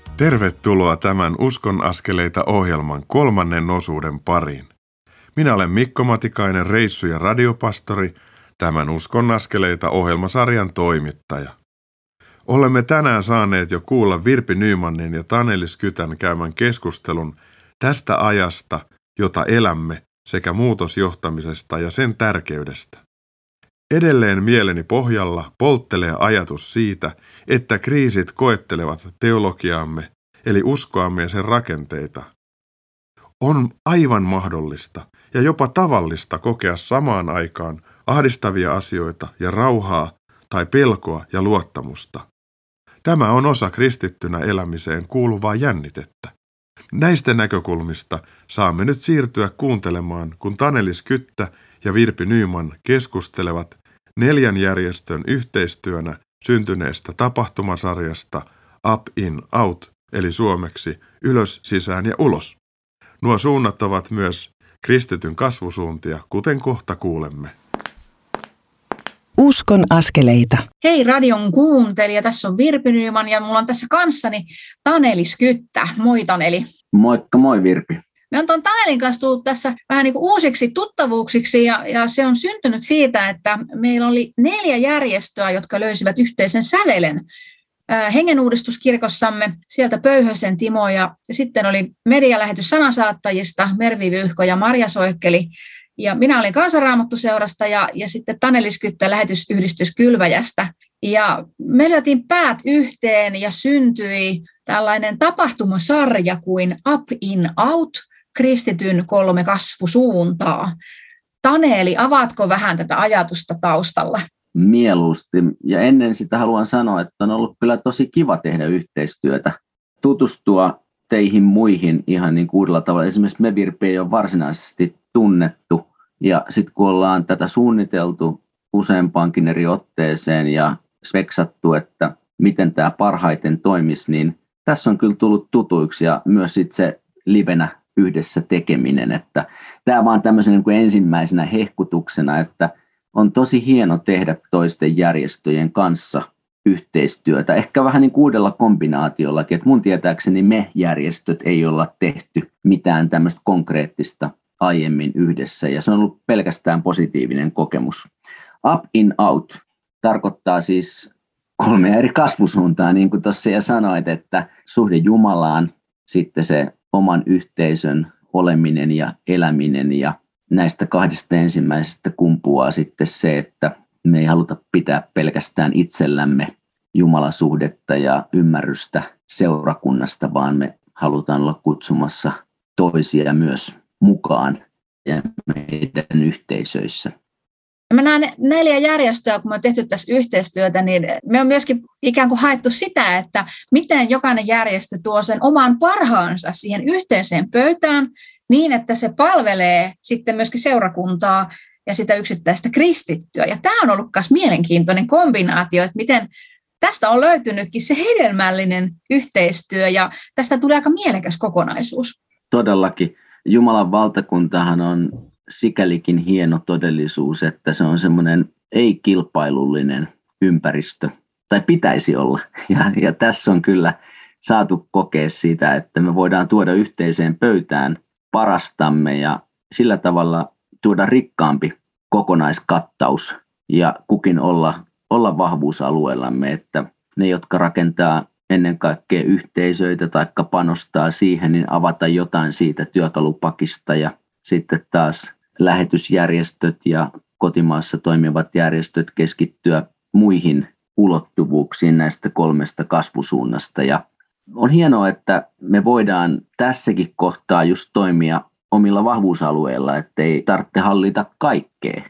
Tervetuloa tämän Uskon askeleita ohjelman kolmannen osuuden pariin. Minä olen Mikko Matikainen, reissu- ja radiopastori, tämän Uskon askeleita ohjelmasarjan toimittaja. Olemme tänään saaneet jo kuulla Virpi Nymanin ja Tanelis Kytän käymän keskustelun tästä ajasta, jota elämme, sekä muutosjohtamisesta ja sen tärkeydestä. Edelleen mieleni pohjalla polttelee ajatus siitä, että kriisit koettelevat teologiaamme, eli uskoamme ja sen rakenteita. On aivan mahdollista ja jopa tavallista kokea samaan aikaan ahdistavia asioita ja rauhaa tai pelkoa ja luottamusta. Tämä on osa kristittynä elämiseen kuuluvaa jännitettä. Näistä näkökulmista saamme nyt siirtyä kuuntelemaan, kun Tanelis Kyttä ja Virpi Nyyman keskustelevat neljän järjestön yhteistyönä syntyneestä tapahtumasarjasta Up in Out, eli suomeksi ylös, sisään ja ulos. Nuo suunnat ovat myös kristityn kasvusuuntia, kuten kohta kuulemme. Uskon askeleita. Hei radion kuuntelija, tässä on Virpi Nyman ja mulla on tässä kanssani Taneli Skyttä. Moi Taneli. Moikka moi Virpi. Me on tuon Tanelin kanssa tullut tässä vähän niin kuin uusiksi tuttavuuksiksi ja, ja se on syntynyt siitä, että meillä oli neljä järjestöä, jotka löysivät yhteisen sävelen hengenuudistuskirkossamme, sieltä Pöyhösen Timo ja, sitten oli medialähetys sanasaattajista, Mervi Vyyhko ja Marja Soikkeli. Ja minä olin kansanraamattuseurasta ja, ja sitten Tanelis Kyttä lähetysyhdistys Kylväjästä. Ja me lyötiin päät yhteen ja syntyi tällainen tapahtumasarja kuin Up in Out, kristityn kolme kasvusuuntaa. Taneeli, avaatko vähän tätä ajatusta taustalla? Mieluusti. Ja ennen sitä haluan sanoa, että on ollut kyllä tosi kiva tehdä yhteistyötä, tutustua teihin muihin ihan niin uudella tavalla. Esimerkiksi me Virpi ei ole varsinaisesti tunnettu. Ja sitten kun ollaan tätä suunniteltu useampaankin eri otteeseen ja sveksattu, että miten tämä parhaiten toimisi, niin tässä on kyllä tullut tutuiksi ja myös sit se livenä yhdessä tekeminen. Että tämä vaan tämmöisen niin kuin ensimmäisenä hehkutuksena, että on tosi hieno tehdä toisten järjestöjen kanssa yhteistyötä, ehkä vähän niin uudella kombinaatiollakin, että mun tietääkseni me järjestöt ei olla tehty mitään tämmöistä konkreettista aiemmin yhdessä, ja se on ollut pelkästään positiivinen kokemus. Up in out tarkoittaa siis kolme eri kasvusuuntaa, niin kuin tuossa ja sanoit, että suhde Jumalaan, sitten se oman yhteisön oleminen ja eläminen ja näistä kahdesta ensimmäisestä kumpuaa sitten se, että me ei haluta pitää pelkästään itsellämme Jumalasuhdetta ja ymmärrystä seurakunnasta, vaan me halutaan olla kutsumassa toisia myös mukaan ja meidän yhteisöissä. Mä näen neljä järjestöä, kun me on tehty tässä yhteistyötä, niin me on myöskin ikään kuin haettu sitä, että miten jokainen järjestö tuo sen oman parhaansa siihen yhteiseen pöytään niin, että se palvelee sitten myöskin seurakuntaa ja sitä yksittäistä kristittyä. Ja tämä on ollut myös mielenkiintoinen kombinaatio, että miten tästä on löytynytkin se hedelmällinen yhteistyö ja tästä tulee aika mielekäs kokonaisuus. Todellakin. Jumalan valtakuntahan on sikälikin hieno todellisuus, että se on semmoinen ei-kilpailullinen ympäristö, tai pitäisi olla. Ja, ja tässä on kyllä saatu kokea sitä, että me voidaan tuoda yhteiseen pöytään parastamme ja sillä tavalla tuoda rikkaampi kokonaiskattaus ja kukin olla, olla vahvuusalueellamme, että ne, jotka rakentaa ennen kaikkea yhteisöitä tai panostaa siihen, niin avata jotain siitä työkalupakista ja sitten taas lähetysjärjestöt ja kotimaassa toimivat järjestöt keskittyä muihin ulottuvuuksiin näistä kolmesta kasvusuunnasta. Ja on hienoa, että me voidaan tässäkin kohtaa just toimia omilla vahvuusalueilla, ettei tarvitse hallita kaikkea.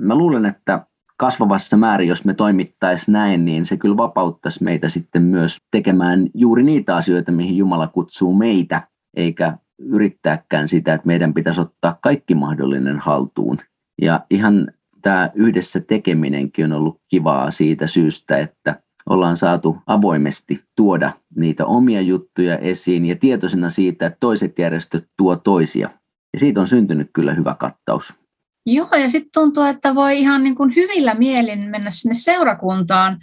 Mä luulen, että kasvavassa määrin, jos me toimittaisiin näin, niin se kyllä vapauttaisi meitä sitten myös tekemään juuri niitä asioita, mihin Jumala kutsuu meitä, eikä yrittääkään sitä, että meidän pitäisi ottaa kaikki mahdollinen haltuun. Ja ihan tämä yhdessä tekeminenkin on ollut kivaa siitä syystä, että ollaan saatu avoimesti tuoda niitä omia juttuja esiin ja tietoisena siitä, että toiset järjestöt tuo toisia. Ja siitä on syntynyt kyllä hyvä kattaus. Joo, ja sitten tuntuu, että voi ihan niin kuin hyvillä mielin mennä sinne seurakuntaan.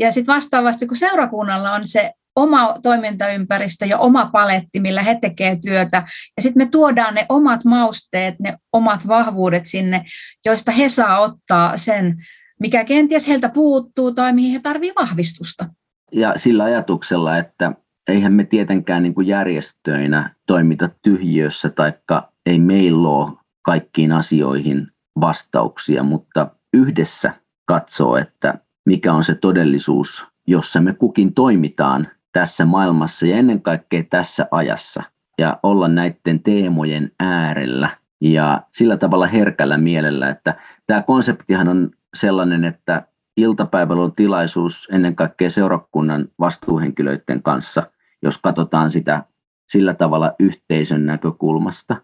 Ja sitten vastaavasti, kun seurakunnalla on se oma toimintaympäristö ja oma paletti, millä he tekevät työtä. Ja sitten me tuodaan ne omat mausteet, ne omat vahvuudet sinne, joista he saa ottaa sen, mikä kenties heiltä puuttuu tai mihin he tarvitsevat vahvistusta. Ja sillä ajatuksella, että eihän me tietenkään niin kuin järjestöinä toimita tyhjiössä, taikka ei meillä ole kaikkiin asioihin vastauksia, mutta yhdessä katsoo, että mikä on se todellisuus, jossa me kukin toimitaan tässä maailmassa ja ennen kaikkea tässä ajassa ja olla näiden teemojen äärellä ja sillä tavalla herkällä mielellä, että tämä konseptihan on sellainen, että iltapäivällä on tilaisuus ennen kaikkea seurakunnan vastuuhenkilöiden kanssa, jos katsotaan sitä sillä tavalla yhteisön näkökulmasta,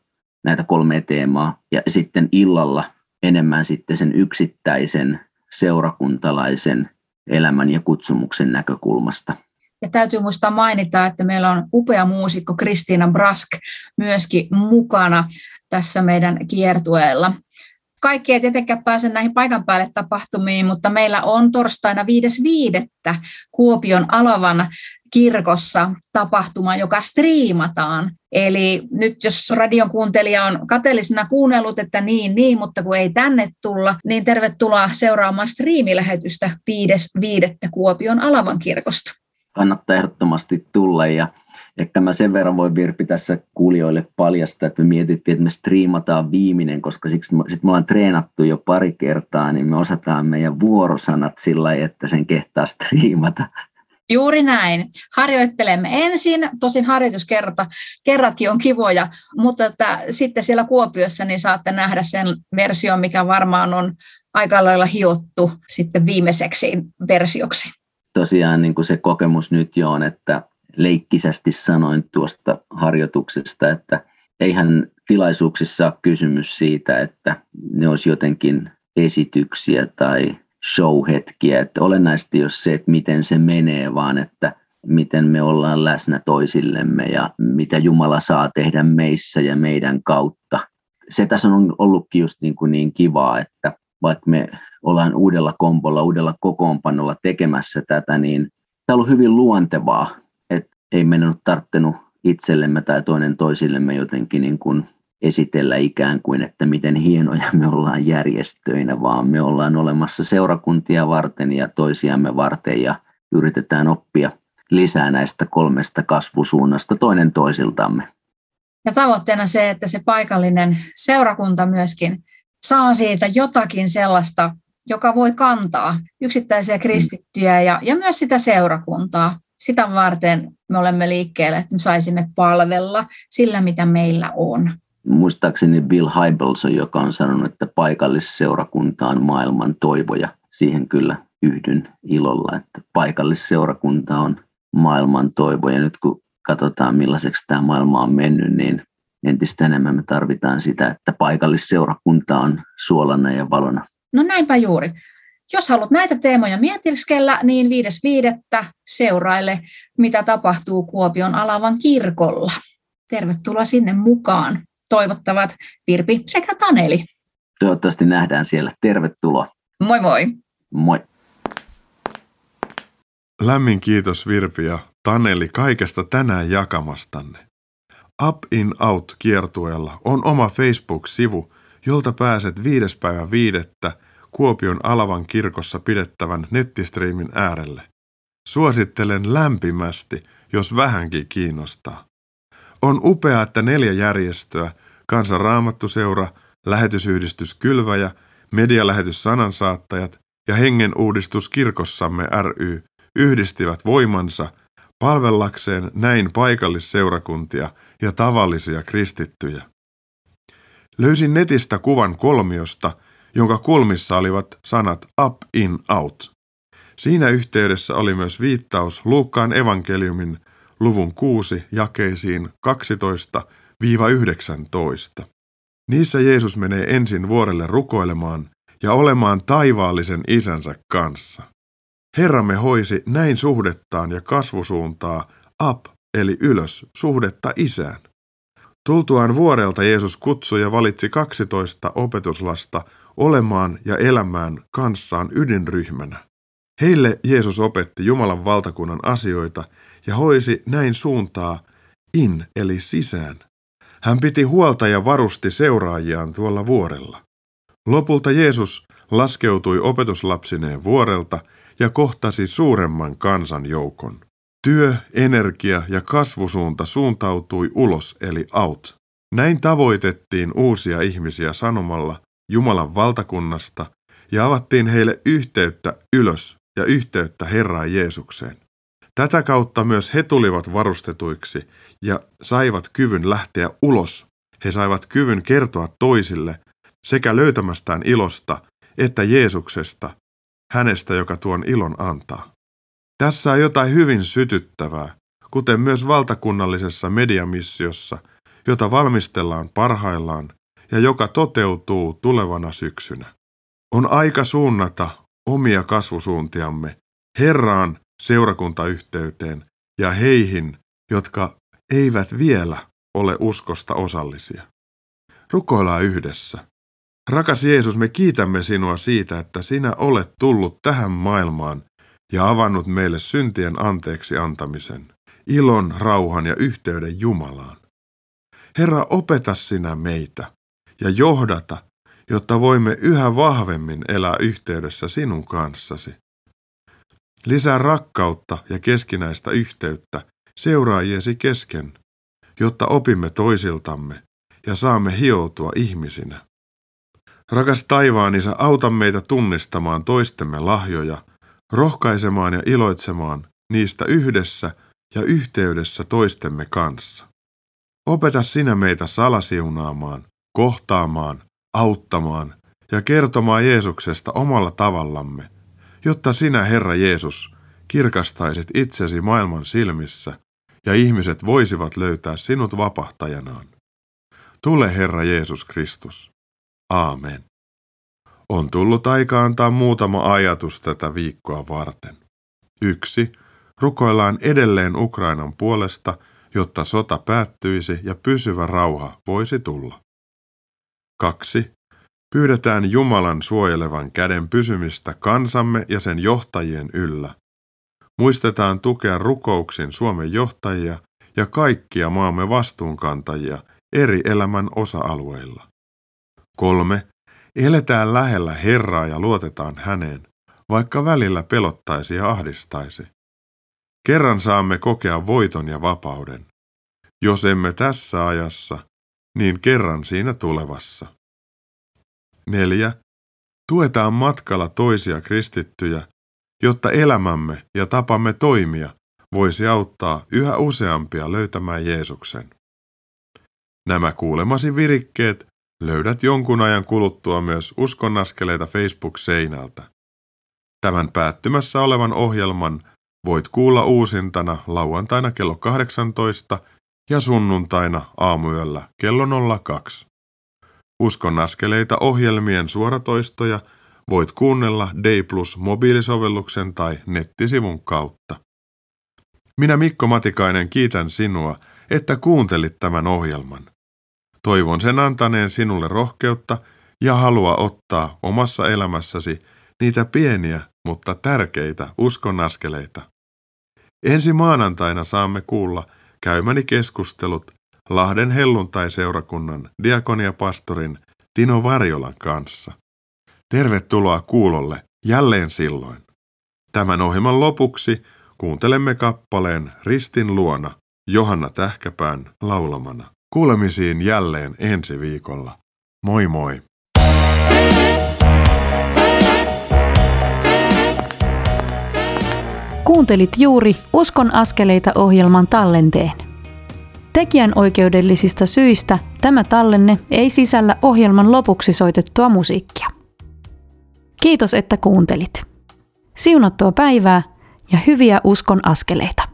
näitä kolme teemaa, ja sitten illalla enemmän sitten sen yksittäisen seurakuntalaisen elämän ja kutsumuksen näkökulmasta. Ja täytyy muistaa mainita, että meillä on upea muusikko Kristiina Brask myöskin mukana tässä meidän kiertueella. Kaikki ei tietenkään pääse näihin paikan päälle tapahtumiin, mutta meillä on torstaina 5.5. Kuopion Alavan kirkossa tapahtuma, joka striimataan. Eli nyt jos radion kuuntelija on kateellisena kuunnellut, että niin, niin, mutta kun ei tänne tulla, niin tervetuloa seuraamaan striimilähetystä 5.5. Kuopion Alavan kirkosta kannattaa ehdottomasti tulla ja ehkä mä sen verran voin Virpi tässä kuulijoille paljastaa, että me mietittiin, että me striimataan viimeinen, koska siksi me, sit me ollaan treenattu jo pari kertaa, niin me osataan meidän vuorosanat sillä että sen kehtaa striimata. Juuri näin. Harjoittelemme ensin, tosin harjoituskerta, kerratkin on kivoja, mutta että sitten siellä Kuopiossa niin saatte nähdä sen version, mikä varmaan on aika lailla hiottu sitten viimeiseksi versioksi tosiaan niin kuin se kokemus nyt jo on, että leikkisästi sanoin tuosta harjoituksesta, että eihän tilaisuuksissa ole kysymys siitä, että ne olisi jotenkin esityksiä tai showhetkiä, että olennaisesti jos se, että miten se menee, vaan että miten me ollaan läsnä toisillemme ja mitä Jumala saa tehdä meissä ja meidän kautta. Se tässä on ollutkin just niin, kuin niin kivaa, että vaikka me ollaan uudella kompolla, uudella kokoonpanolla tekemässä tätä, niin tämä on ollut hyvin luontevaa, että ei meidän ole tarttunut itsellemme tai toinen toisillemme jotenkin niin kuin esitellä ikään kuin, että miten hienoja me ollaan järjestöinä, vaan me ollaan olemassa seurakuntia varten ja toisiamme varten ja yritetään oppia lisää näistä kolmesta kasvusuunnasta toinen toisiltamme. Ja tavoitteena se, että se paikallinen seurakunta myöskin saa siitä jotakin sellaista joka voi kantaa yksittäisiä kristittyjä ja, ja myös sitä seurakuntaa. Sitä varten me olemme liikkeelle, että me saisimme palvella sillä, mitä meillä on. Muistaakseni Bill Hybels joka on sanonut, että paikallisseurakunta on maailman toivo ja siihen kyllä yhdyn ilolla, että paikallisseurakunta on maailman toivo ja nyt kun katsotaan millaiseksi tämä maailma on mennyt, niin entistä enemmän me tarvitaan sitä, että paikallisseurakunta on suolana ja valona. No näinpä juuri. Jos haluat näitä teemoja mietiskellä, niin 5.5. seuraille, mitä tapahtuu Kuopion Alavan kirkolla. Tervetuloa sinne mukaan. Toivottavat Virpi sekä Taneli. Toivottavasti nähdään siellä. Tervetuloa. Moi moi. Moi. Lämmin kiitos Virpi ja Taneli kaikesta tänään jakamastanne. Up in Out kiertueella on oma Facebook-sivu, jolta pääset viides päivä viidettä Kuopion Alavan kirkossa pidettävän nettistriimin äärelle. Suosittelen lämpimästi, jos vähänkin kiinnostaa. On upea, että neljä järjestöä, Kansan Raamattuseura, Lähetysyhdistys Kylväjä, Medialähetys Sanansaattajat ja Hengen uudistus kirkossamme ry yhdistivät voimansa palvellakseen näin paikallisseurakuntia ja tavallisia kristittyjä. Löysin netistä kuvan kolmiosta, jonka kulmissa olivat sanat up, in, out. Siinä yhteydessä oli myös viittaus Luukkaan evankeliumin luvun 6 jakeisiin 12-19. Niissä Jeesus menee ensin vuorelle rukoilemaan ja olemaan taivaallisen isänsä kanssa. Herramme hoisi näin suhdettaan ja kasvusuuntaa up eli ylös suhdetta isään. Tultuaan vuorelta Jeesus kutsui ja valitsi 12 opetuslasta olemaan ja elämään kanssaan ydinryhmänä. Heille Jeesus opetti Jumalan valtakunnan asioita ja hoisi näin suuntaa in eli sisään. Hän piti huolta ja varusti seuraajiaan tuolla vuorella. Lopulta Jeesus laskeutui opetuslapsineen vuorelta ja kohtasi suuremman kansan joukon. Työ, energia ja kasvusuunta suuntautui ulos eli out. Näin tavoitettiin uusia ihmisiä sanomalla Jumalan valtakunnasta ja avattiin heille yhteyttä ylös ja yhteyttä Herraan Jeesukseen. Tätä kautta myös he tulivat varustetuiksi ja saivat kyvyn lähteä ulos. He saivat kyvyn kertoa toisille sekä löytämästään ilosta että Jeesuksesta, hänestä, joka tuon ilon antaa. Tässä on jotain hyvin sytyttävää, kuten myös valtakunnallisessa mediamissiossa, jota valmistellaan parhaillaan ja joka toteutuu tulevana syksynä. On aika suunnata omia kasvusuuntiamme Herraan seurakuntayhteyteen ja heihin, jotka eivät vielä ole uskosta osallisia. Rukoillaan yhdessä. Rakas Jeesus, me kiitämme sinua siitä, että sinä olet tullut tähän maailmaan ja avannut meille syntien anteeksi antamisen, ilon, rauhan ja yhteyden Jumalaan. Herra, opeta sinä meitä ja johdata, jotta voimme yhä vahvemmin elää yhteydessä sinun kanssasi. Lisää rakkautta ja keskinäistä yhteyttä seuraajiesi kesken, jotta opimme toisiltamme ja saamme hioutua ihmisinä. Rakas taivaanisa, auta meitä tunnistamaan toistemme lahjoja, rohkaisemaan ja iloitsemaan niistä yhdessä ja yhteydessä toistemme kanssa. Opeta sinä meitä salasiunaamaan, kohtaamaan, auttamaan ja kertomaan Jeesuksesta omalla tavallamme, jotta sinä, Herra Jeesus, kirkastaisit itsesi maailman silmissä ja ihmiset voisivat löytää sinut vapahtajanaan. Tule, Herra Jeesus Kristus. Aamen. On tullut aika antaa muutama ajatus tätä viikkoa varten. Yksi. Rukoillaan edelleen Ukrainan puolesta, jotta sota päättyisi ja pysyvä rauha voisi tulla. Kaksi. Pyydetään Jumalan suojelevan käden pysymistä kansamme ja sen johtajien yllä. Muistetaan tukea rukouksin Suomen johtajia ja kaikkia maamme vastuunkantajia eri elämän osa-alueilla. Kolme. Eletään lähellä Herraa ja luotetaan häneen, vaikka välillä pelottaisi ja ahdistaisi. Kerran saamme kokea voiton ja vapauden. Jos emme tässä ajassa, niin kerran siinä tulevassa. Neljä. Tuetaan matkalla toisia kristittyjä, jotta elämämme ja tapamme toimia voisi auttaa yhä useampia löytämään Jeesuksen. Nämä kuulemasi virikkeet löydät jonkun ajan kuluttua myös uskonnaskeleita Facebook-seinältä. Tämän päättymässä olevan ohjelman voit kuulla uusintana lauantaina kello 18 ja sunnuntaina aamuyöllä kello 02. Uskon askeleita ohjelmien suoratoistoja voit kuunnella Day Plus mobiilisovelluksen tai nettisivun kautta. Minä Mikko Matikainen kiitän sinua, että kuuntelit tämän ohjelman. Toivon sen antaneen sinulle rohkeutta ja halua ottaa omassa elämässäsi niitä pieniä, mutta tärkeitä uskon askeleita. Ensi maanantaina saamme kuulla käymäni keskustelut Lahden helluntai-seurakunnan diakoniapastorin Tino Varjolan kanssa. Tervetuloa kuulolle jälleen silloin. Tämän ohjelman lopuksi kuuntelemme kappaleen Ristin luona Johanna Tähkäpään laulamana. Kuulemisiin jälleen ensi viikolla. Moi moi! Kuuntelit juuri Uskon askeleita ohjelman tallenteen. Tekijän oikeudellisista syistä tämä tallenne ei sisällä ohjelman lopuksi soitettua musiikkia. Kiitos, että kuuntelit. Siunattua päivää ja hyviä uskon askeleita.